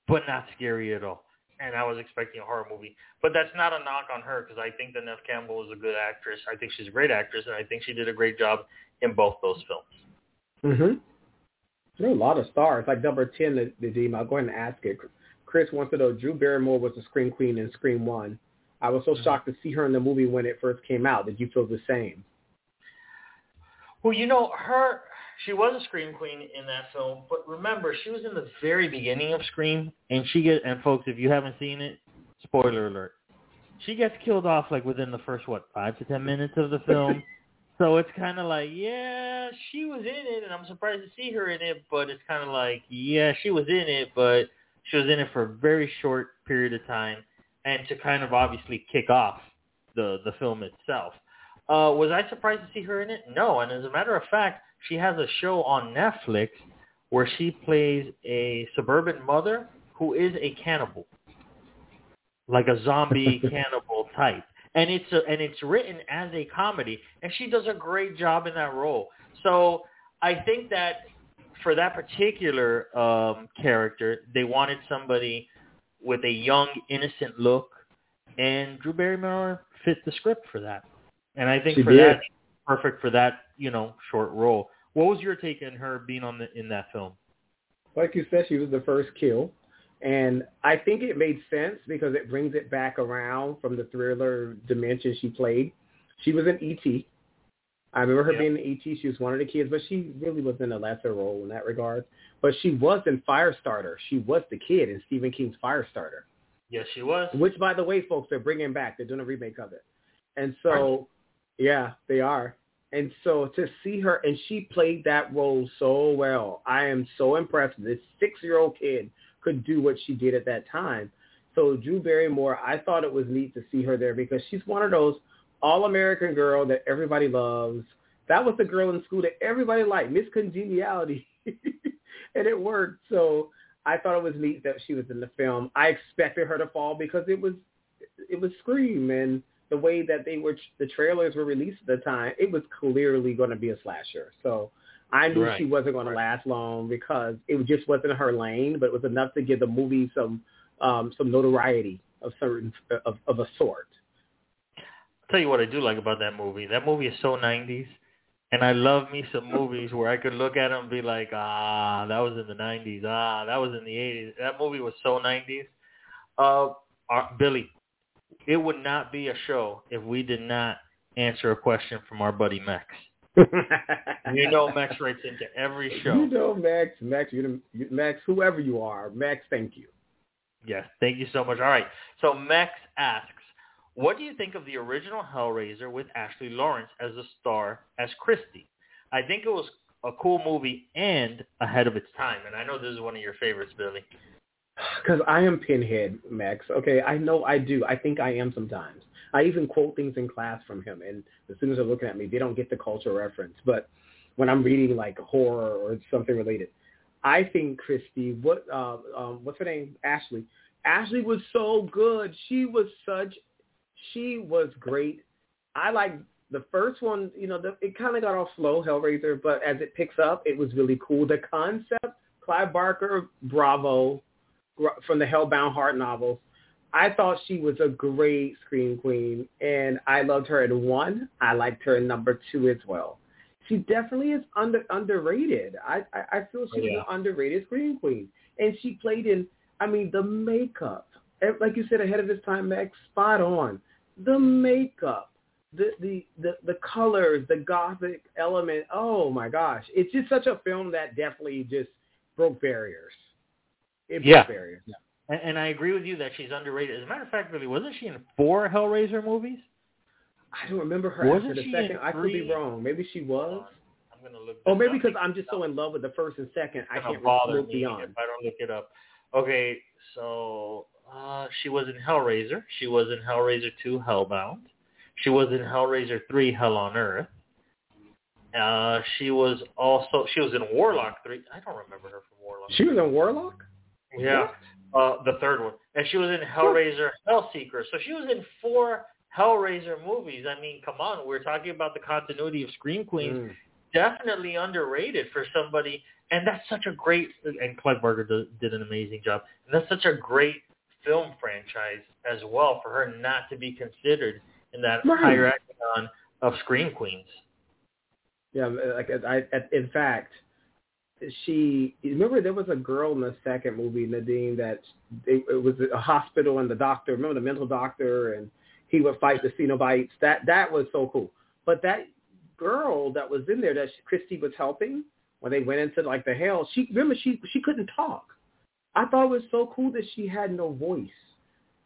but not scary at all. And I was expecting a horror movie. But that's not a knock on her because I think that Neve Campbell is a good actress. I think she's a great actress, and I think she did a great job in both those films. Mm-hmm. There are a lot of stars. Like number 10, the, the team, I'll go ahead and ask it. Chris wants to know, Drew Barrymore was the Scream Queen in Scream 1. I was so Mhm. shocked to see her in the movie when it first came out. Did you feel the same? Well, you know, her she was a scream queen in that film, but remember, she was in the very beginning of Scream, and she get and folks, if you haven't seen it, spoiler alert, she gets killed off like within the first what five to ten minutes of the film. so it's kind of like, yeah, she was in it, and I'm surprised to see her in it, but it's kind of like, yeah, she was in it, but she was in it for a very short period of time, and to kind of obviously kick off the the film itself. Uh, was I surprised to see her in it? No. And as a matter of fact, she has a show on Netflix where she plays a suburban mother who is a cannibal, like a zombie cannibal type. And it's a, and it's written as a comedy, and she does a great job in that role. So I think that for that particular um, character, they wanted somebody with a young, innocent look, and Drew Barrymore fit the script for that. And I think She for did. that, perfect for that, you know, short role. What was your take on her being on the in that film? like you said, she was the first kill. And I think it made sense because it brings it back around from the thriller dimension she played. She was in E.T. I remember her Yeah. being in E.T. She was one of the kids, but she really was in a lesser role in that regard. But she was in Firestarter. She was the kid in Stephen King's Firestarter, Yes, she was. which, by the way, folks, they're bringing back. They're doing a remake of it. And so, yeah, they are. And so to see her, and she played that role so well. I am so impressed. This six-year-old kid could do what she did at that time. So Drew Barrymore, I thought it was neat to see her there because she's one of those all-American girl that everybody loves. That was the girl in school that everybody liked, Miss Congeniality, and it worked. So I thought it was neat that she was in the film. I expected her to fall because it was it was Scream and the way that they were the trailers were released at the time, it was clearly going to be a slasher. So I knew Right. she wasn't going to last long because it just wasn't her lane, but it was enough to give the movie some um, some notoriety of certain of, of a sort. Tell you what I do like about that movie. That movie is so 90s. And I love me some movies where I could look at them and be like, ah, that was in the 90s. Ah, that was in the 80s. That movie was so 90s. Uh, uh, Billy, it would not be a show if we did not answer a question from our buddy Max. You know Max writes into every show. You know, Max, Max, you Max, whoever you are, Max, thank you. Yes, thank you so much. All right, so Max asks, what do you think of the original Hellraiser with Ashley Lawrence as a star as Christy? I think it was a cool movie and ahead of its time. And I know this is one of your favorites, Billy. Because I am Pinhead, Max. Okay, I know I do. I think I am sometimes. I even quote things in class from him, and the students are looking at me. They don't get the cultural reference. But when I'm reading like horror or something related, I think Christy, what, uh, um, what's her name? Ashley. Ashley was so good. She was such, she was great. I like the first one. You know, the, it kind of got off slow, Hellraiser, but as it picks up, it was really cool. The concept, Clive Barker, bravo from the Hellbound Heart novels. I thought she was a great scream queen, and I loved her in one. I liked her in number two as well. She definitely is under underrated. I I, I feel she Oh, yeah. was an underrated scream queen, and she played in. I mean, the makeup, like you said, ahead of his time, Max, spot on. The makeup, the the the the colors, the gothic element. Oh my gosh, it's just such a film that definitely just broke barriers. It broke Yeah. barriers. And, and I agree with you that she's underrated. As a matter of fact, really, wasn't she in four Hellraiser movies? I don't remember her Wasn't after the she second. in I could be wrong. Maybe she was. I'm gonna look. Oh, maybe because I'm just so in love with the first and second, I can't bother look me beyond. if I don't look it up. Okay, so uh, she was in Hellraiser. She was in Hellraiser 2 Hellbound. She was in Hellraiser 3 Hell on Earth. Uh, she was also she was in Warlock 3. I don't remember her from Warlock. She was in Warlock. Yeah, uh, the third one, and she was in Hellraiser Hellseeker. So she was in four Hellraiser movies. I mean, come on, we're talking about the continuity of Scream Queens Mm. definitely underrated for somebody, and that's such a great. And Clive Barker did, did an amazing job, and that's such a great film franchise as well for her not to be considered in that Right. higher echelon of Scream Queens. Yeah, like I, I, in fact, she. Remember, there was a girl in the second movie, Nadim, that it, it was a hospital and the doctor. Remember the mental doctor, and he would fight the Cenobites. That that was so cool. But that girl that was in there that she, Christy was helping when they went into like the hell. She remember she she couldn't talk. I thought it was so cool that she had no voice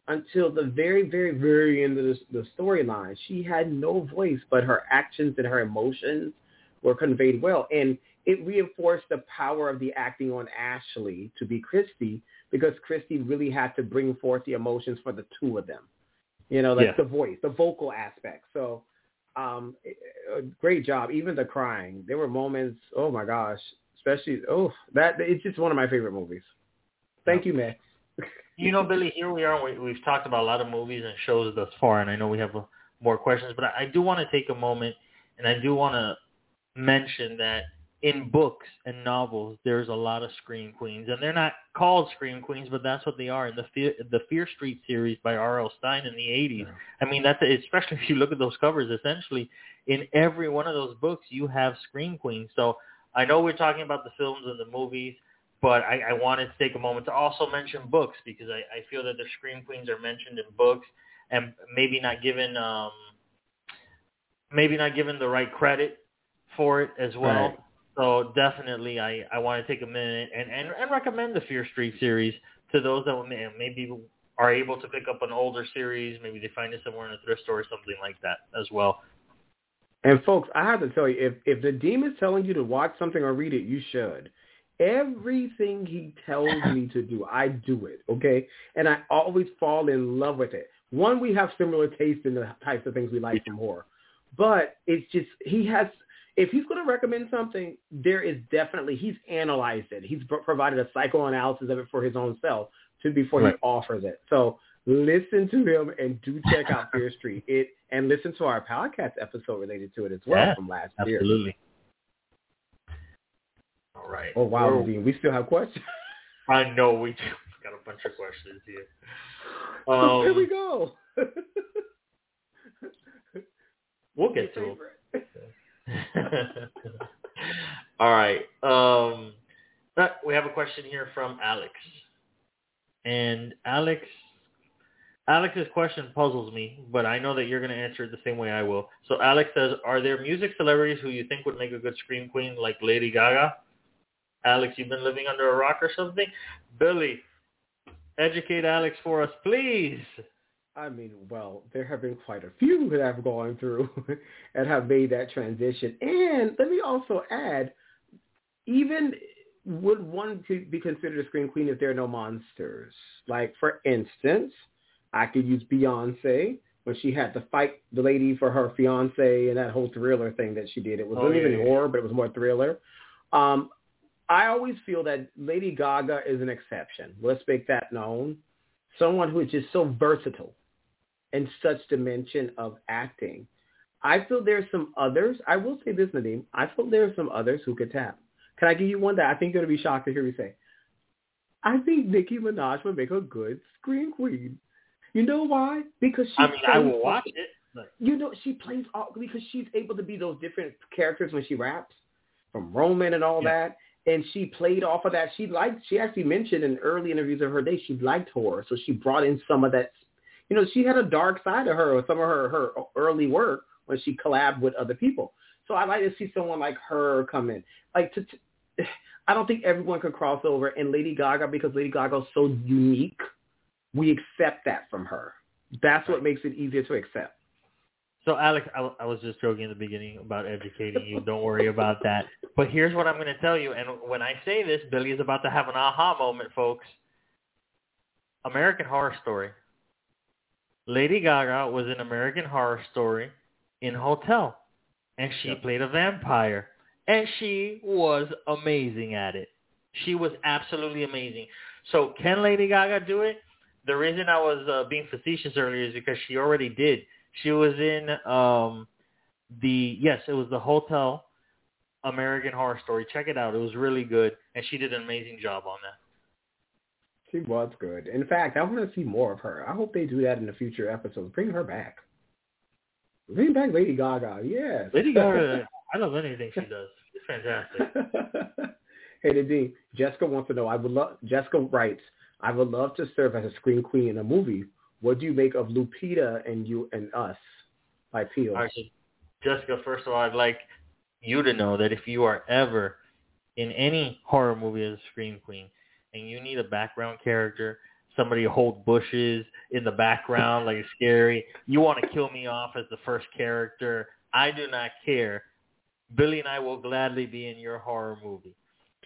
until the very, very, very end of the, the storyline. She had no voice, but her actions and her emotions were conveyed well. And it reinforced the power of the acting on Ashley to be Christy because Christy really had to bring forth the emotions for the two of them. You know, like Yeah. the voice, the vocal aspect. So Um, great job. Even the crying. There were moments. Oh my gosh. Especially. Oh, that it's just one of my favorite movies. Thank you, Max. you know, Billy, here we are. We, we've talked about a lot of movies and shows thus far, and I know we have a, more questions, but I, I do want to take a moment and I do want to mention that in books and novels, there's a lot of scream queens, and they're not called scream queens, but that's what they are. In the Fear, the Fear Street series by R.L. Stine in the 80s, I mean, that's especially if you look at those covers. Essentially, in every one of those books, you have scream queens. So I know we're talking about the films and the movies, but I, I wanted to take a moment to also mention books because I, I feel that the scream queens are mentioned in books and maybe not given um, maybe not given the right credit for it as well. Right. So definitely, I, I want to take a minute and, and, and recommend the Fear Street series to those that may, maybe are able to pick up an older series. Maybe they find it somewhere in a thrift store or something like that as well. And folks, I have to tell you, if if the demon's telling you to watch something or read it, you should. Everything he tells me to do, I do it. Okay, and I always fall in love with it. One, we have similar taste in the types of things we like from horror, but it's just he has if he's going to recommend something, there is definitely he's analyzed it. He's provided a psychoanalysis of it for his own self to before right. he offers it. So listen to him and do check out Fear Street. It and listen to our podcast episode related to it as well yeah, from last absolutely. year. Absolutely. All right. Oh wow, Dean, we still have questions. I know we do. We've got a bunch of questions here. Um, here we go. we'll get to them. All right. Um, we have a question here from Alex, and Alex, Alex's question puzzles me, but I know that you're going to answer it the same way I will. So Alex says, "Are there music celebrities who you think would make a good scream queen, like Lady Gaga?" Alex, you've been living under a rock or something. Billy, educate Alex for us, please. I mean, well, there have been quite a few that I've gone through and have made that transition. And let me also add, even would one be considered a scream queen if there are no monsters? Like, for instance, I could use Beyonce when she had to fight the lady for her fiance and that whole thriller thing that she did. It wasn't oh, yeah, even horror, but it was more thriller. Um, I always feel that Lady Gaga is an exception. Let's make that known. Someone who is just so versatile in such dimension of acting. I feel there's some others. I will say this, Nadim. I feel there are some others who could tap. Can I give you one that I think you're going to be shocked to hear me say? I think Nicki Minaj would make a good scream queen. You know why? Because she. I mean, I will watch it. But... You know, she plays all because she's able to be those different characters when she raps, from Roman and all Yeah. that. And she played off of that. She liked. She actually mentioned in early interviews of her day she liked horror, so she brought in some of that you know, she had a dark side of her with some of her, her early work when she collabed with other people. So I like to see someone like her come in. Like to, to I don't think everyone could cross over and Lady Gaga because Lady Gaga is so unique. We accept that from her. That's what makes it easier to accept. So Alex, I, I was just joking in the beginning about educating you. Don't worry about that. But here's what I'm going to tell you. And when I say this, Billy is about to have an aha moment, folks. American Horror Story. Lady Gaga was in American Horror Story in Hotel, and she Yep. played a vampire, and she was amazing at it. She was absolutely amazing. So can Lady Gaga do it? The reason I was uh, being facetious earlier is because she already did. She was in um, the yes, it was the Hotel American Horror Story. Check it out; it was really good, and she did an amazing job on that. She was good. In fact, I want to see more of her. I hope they do that in the future episodes. Bring her back. Bring back Lady Gaga. Yes. Lady Gaga, I love anything she does. It's fantastic. hey, Nadim. Jessica wants to know. I would love. Jessica writes. I would love to serve as a scream queen in a movie. What do you make of Lupita and you and us by Peele? All right, so Jessica, first of all, I'd like you to know that if you are ever in any horror movie as a scream queen and you need a background character, somebody to hold bushes in the background like it's scary, you want to kill me off as the first character, I do not care. Billy and I will gladly be in your horror movie.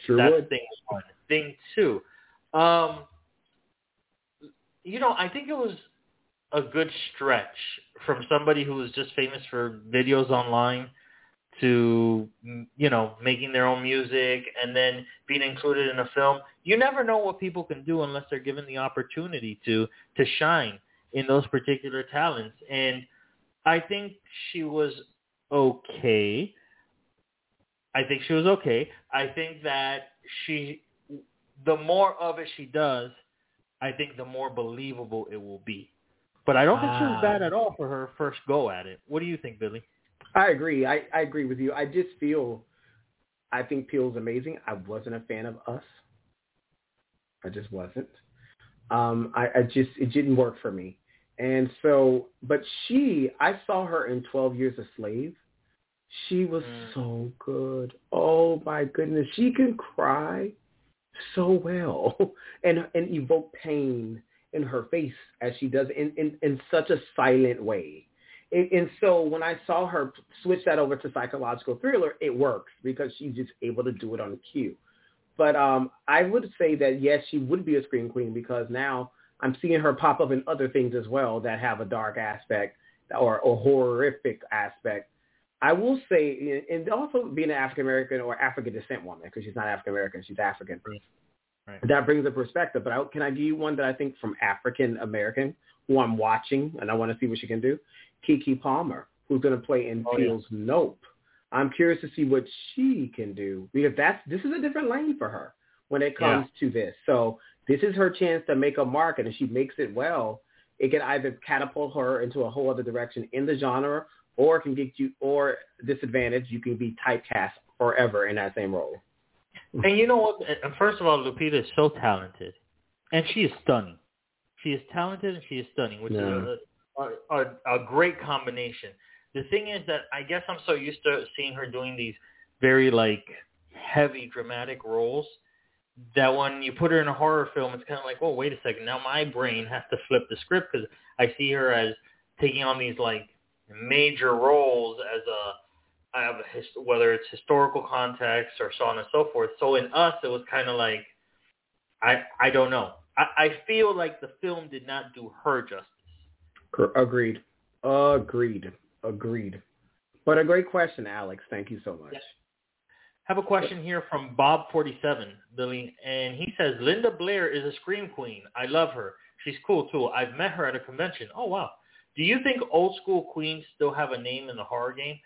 Sure That's would. thing one. Thing two, um, you know, I think it was a good stretch from somebody who is just famous for videos online to you know making their own music and then being included in a film. You never know what people can do unless they're given the opportunity to to shine in those particular talents. And i think she was okay. I think she was okay. I think that she the more of it she does i think the more believable it will be but i don't think she was bad at all for her first go at it what do you think billy I agree. I, I agree with you. I just feel, I think Peele's amazing. I wasn't a fan of Us. I just wasn't. Um, I, I just, it didn't work for me. And so, but she, I saw her in 12 Years a Slave. She was Mm. so good. Oh my goodness. She can cry so well and, and evoke pain in her face as she does in, in, in such a silent way. And, and so when I saw her switch that over to psychological thriller, it works because she's just able to do it on cue. But um, I would say that yes, she would be a scream queen because now I'm seeing her pop up in other things as well that have a dark aspect or or horrific aspect. I will say, and also being an African American or African descent woman because she's not African American, she's African. Right. That brings a perspective. But I, can I give you one that I think from African American who I'm watching and I want to see what she can do? Keke Palmer, who's going to play in Oh, yeah. Nope. I'm curious to see what she can do because that's this is a different lane for her when it comes to this. So this is her chance to make a mark, and if she makes it well, it can either catapult her into a whole other direction in the genre, or can get you, or disadvantage, you can be typecast forever in that same role. And you know what? And First of all, Lupita is so talented, and she is stunning. She is talented and she is stunning, which Yeah. is a, a, a, a great combination. The thing is that I guess I'm so used to seeing her doing these very like heavy dramatic roles that when you put her in a horror film, it's kind of like, oh, wait a second. Now my brain has to flip the script because I see her as taking on these like major roles as a I have a hist- whether it's historical context or so on and so forth. So in us, it was kind of like I I don't know. I, I feel like the film did not do her justice. Agreed. Agreed. Agreed. But a great question, Alex. Thank you so much. Yeah. Have a question here from Bob47, Billy, and he says Linda Blair is a scream queen. I love her. She's cool too. I've met her at a convention. Oh wow. Do you think old school queens still have a name in the horror game?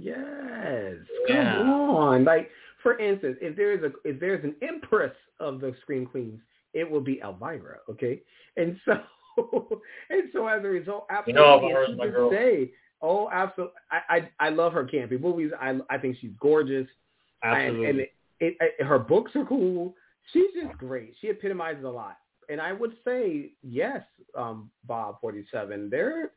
Yes. Yeah. Come on. Like, for instance, if there's a if there's an empress of the Scream Queens, it will be Elvira, okay? And so and so as a result, You absolutely know to my day, oh absolutely I, I I love her campy movies. I I think she's gorgeous. Absolutely. And, and it, it, it, her books are cool. She's just great. She epitomizes a lot. And I would say, yes, um, Bob 47, they're,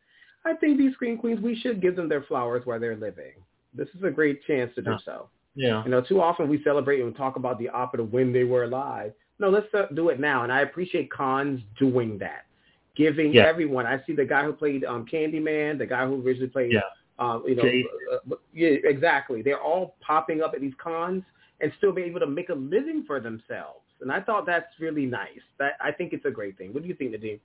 I think these Scream Queens, we should give them their flowers while they're living. This is a great chance to do Yeah. so. yeah. You know, too often we celebrate and talk about the opera when they were alive. No, let's uh, do it now. And I appreciate cons doing that, giving Yeah. everyone. I see the guy who played um, Candyman, the guy who originally played, Yeah. um, you know, uh, uh, yeah, exactly. They're all popping up at these cons and still being able to make a living for themselves. And I thought that's really nice. That I think it's a great thing. What do you think, Nadim?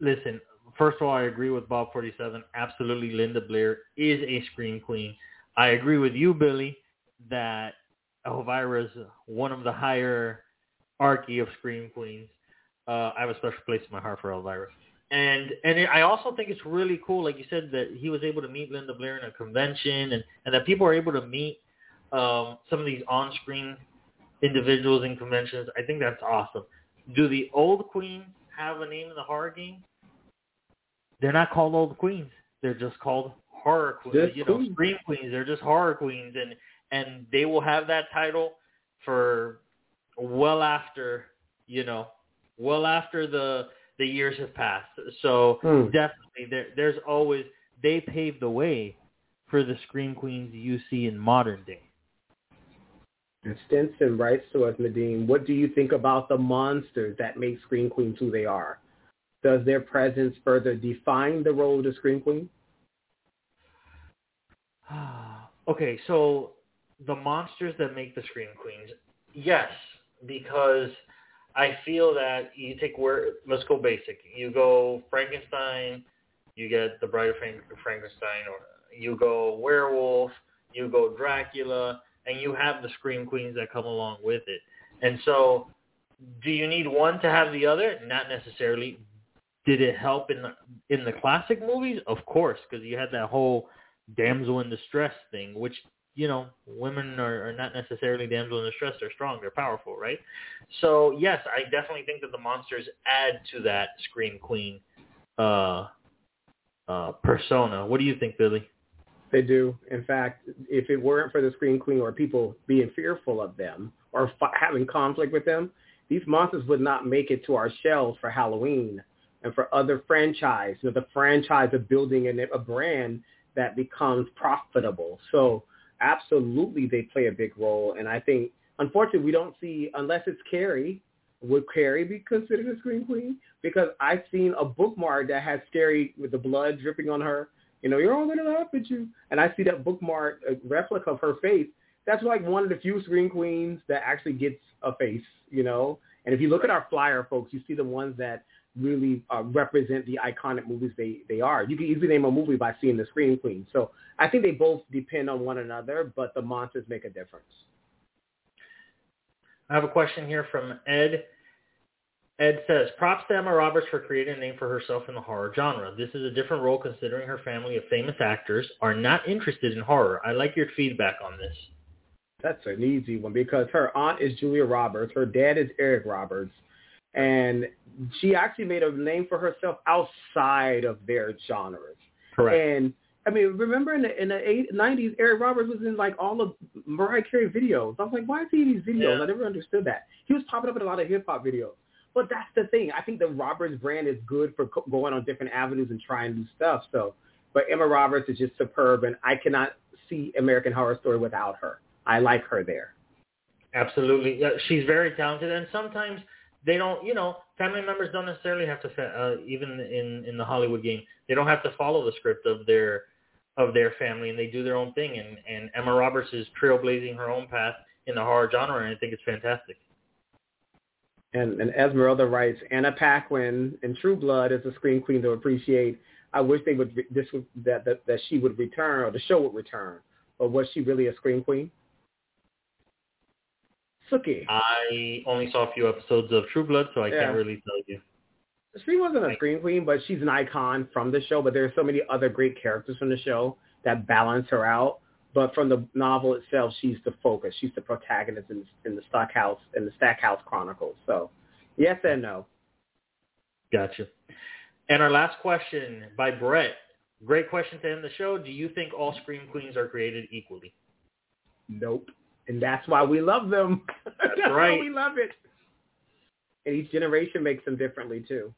Listen, first of all, I agree with Bob Forty Seven. Absolutely, Linda Blair is a scream queen. I agree with you, Billy, that Elvira is one of the higher archy of scream queens. Uh, I have a special place in my heart for Elvira, and and it, I also think it's really cool, like you said, that he was able to meet Linda Blair in a convention, and and that people are able to meet um, some of these on-screen individuals in conventions. I think that's awesome. Do the old queens have a name in the horror game? They're not called old queens. They're just called horror queens. You know, queens. scream queens. They're just horror queens, and and they will have that title for well after you know, well after the the years have passed. So Hmm. definitely, there there's always they paved the way for the scream queens you see in modern day. And Stinson writes to us, Nadim, what do you think about the monsters that make Scream Queens who they are? Does their presence further define the role of the Scream Queen? okay, so the monsters that make the Scream Queens, yes, because I feel that you take where let's go basic. You go Frankenstein, you get the Bride of Frankenstein, or you go werewolf, you go Dracula, and you have the scream queens that come along with it. And so, do you need one to have the other? Not necessarily. Did it help in the in the classic movies? Of course, because you had that whole damsel in distress thing, which you know, women are, are not necessarily damsel in distress. They're strong. They're powerful, right? So yes, I definitely think that the monsters add to that scream queen uh, uh, persona. What do you think, Billy? They do. In fact, if it weren't for the scream queen or people being fearful of them or f- having conflict with them, these monsters would not make it to our shelves for Halloween and for other franchise. You know, the franchise of building a, a brand that becomes profitable. So absolutely they play a big role. And I think, unfortunately, we don't see, unless it's Carrie, would Carrie be considered a scream queen? Because I've seen a bookmark that has Carrie with the blood dripping on her. You know, you're all going to laugh at you. And I see that bookmark, a replica of her face. That's like one of the few scream queens that actually gets a face, you know. And if you look at our flyer, folks, you see the ones that really uh, represent the iconic movies they, they are. You can easily name a movie by seeing the Scream Queen. So I think they both depend on one another, but the monsters make a difference. I have a question here from Ed. Ed says, props to Emma Roberts for creating a name for herself in the horror genre. This is a different role considering her family of famous actors are not interested in horror. I like your feedback on this. That's an easy one because her aunt is Julia Roberts. Her dad is Eric Roberts and she actually made a name for herself outside of their genres. Correct. And I mean, remember in the in the eight, 90s, Eric Roberts was in like all of Mariah Carey videos. I was like, why is he in these videos? Yeah. I never understood that. He was popping up in a lot of hip hop videos. But that's the thing. I think the Roberts brand is good for going on different avenues and trying new stuff. So, but Emma Roberts is just superb, and I cannot see American Horror Story without her. I like her there. Absolutely, yeah, she's very talented, and sometimes they don't, you know, family members don't necessarily have to, uh, even in in the Hollywood game, they don't have to follow the script of their of their family, and they do their own thing. And and Emma Roberts is trailblazing her own path in the horror genre, and I think it's fantastic. And, and Esmeralda writes, Anna Paquin in True Blood is a scream queen to appreciate. I wish they would this would, that, that that she would return or the show would return. But was she really a scream queen? I only saw a few episodes of True Blood, so I yeah. can't really tell you. She wasn't a scream queen, but she's an icon from the show. But there are so many other great characters from the show that balance her out. But from the novel itself, she's the focus. She's the protagonist in, in the Stackhouse in the Stackhouse Chronicles. So, yes and no. Gotcha. And our last question by Brett. Great question to end the show. Do you think all scream queens are created equally? Nope and that's why we love them. That's, that's right. we love it. And each generation makes them differently too.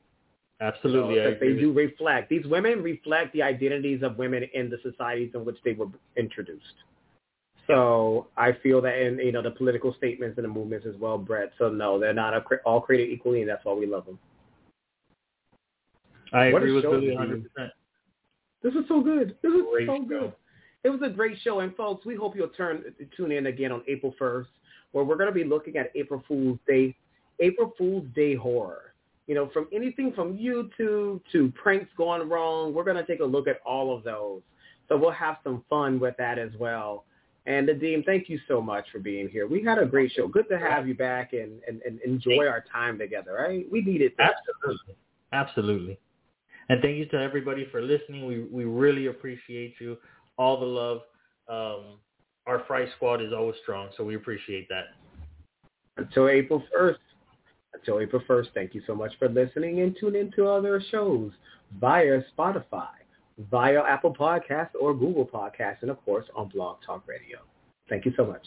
Absolutely, know, they do reflect. These women reflect the identities of women in the societies in which they were introduced. So I feel that in you know the political statements and the movements as well, Brett. So no, they're not all created equally, and that's why we love them. I what agree with Billy 100%. This is so good. This is Great so show. It was a great show, and folks, we hope you'll turn tune in again on April 1st, where we're going to be looking at April Fool's Day, April Fool's Day horror. You know, from anything from YouTube to pranks going wrong, we're going to take a look at all of those. So we'll have some fun with that as well. And Nadim, thank you so much for being here. We had a great show. Good to have you back and, and, and enjoy our time together, right? We needed that. Absolutely. Absolutely. And thank you to everybody for listening. We we really appreciate you all the love. Um, our Fry Squad is always strong, so we appreciate that. Until April 1st. Until April 1st, thank you so much for listening and tune into other shows via Spotify, via Apple Podcasts or Google Podcasts, and of course on Blog Talk Radio. Thank you so much.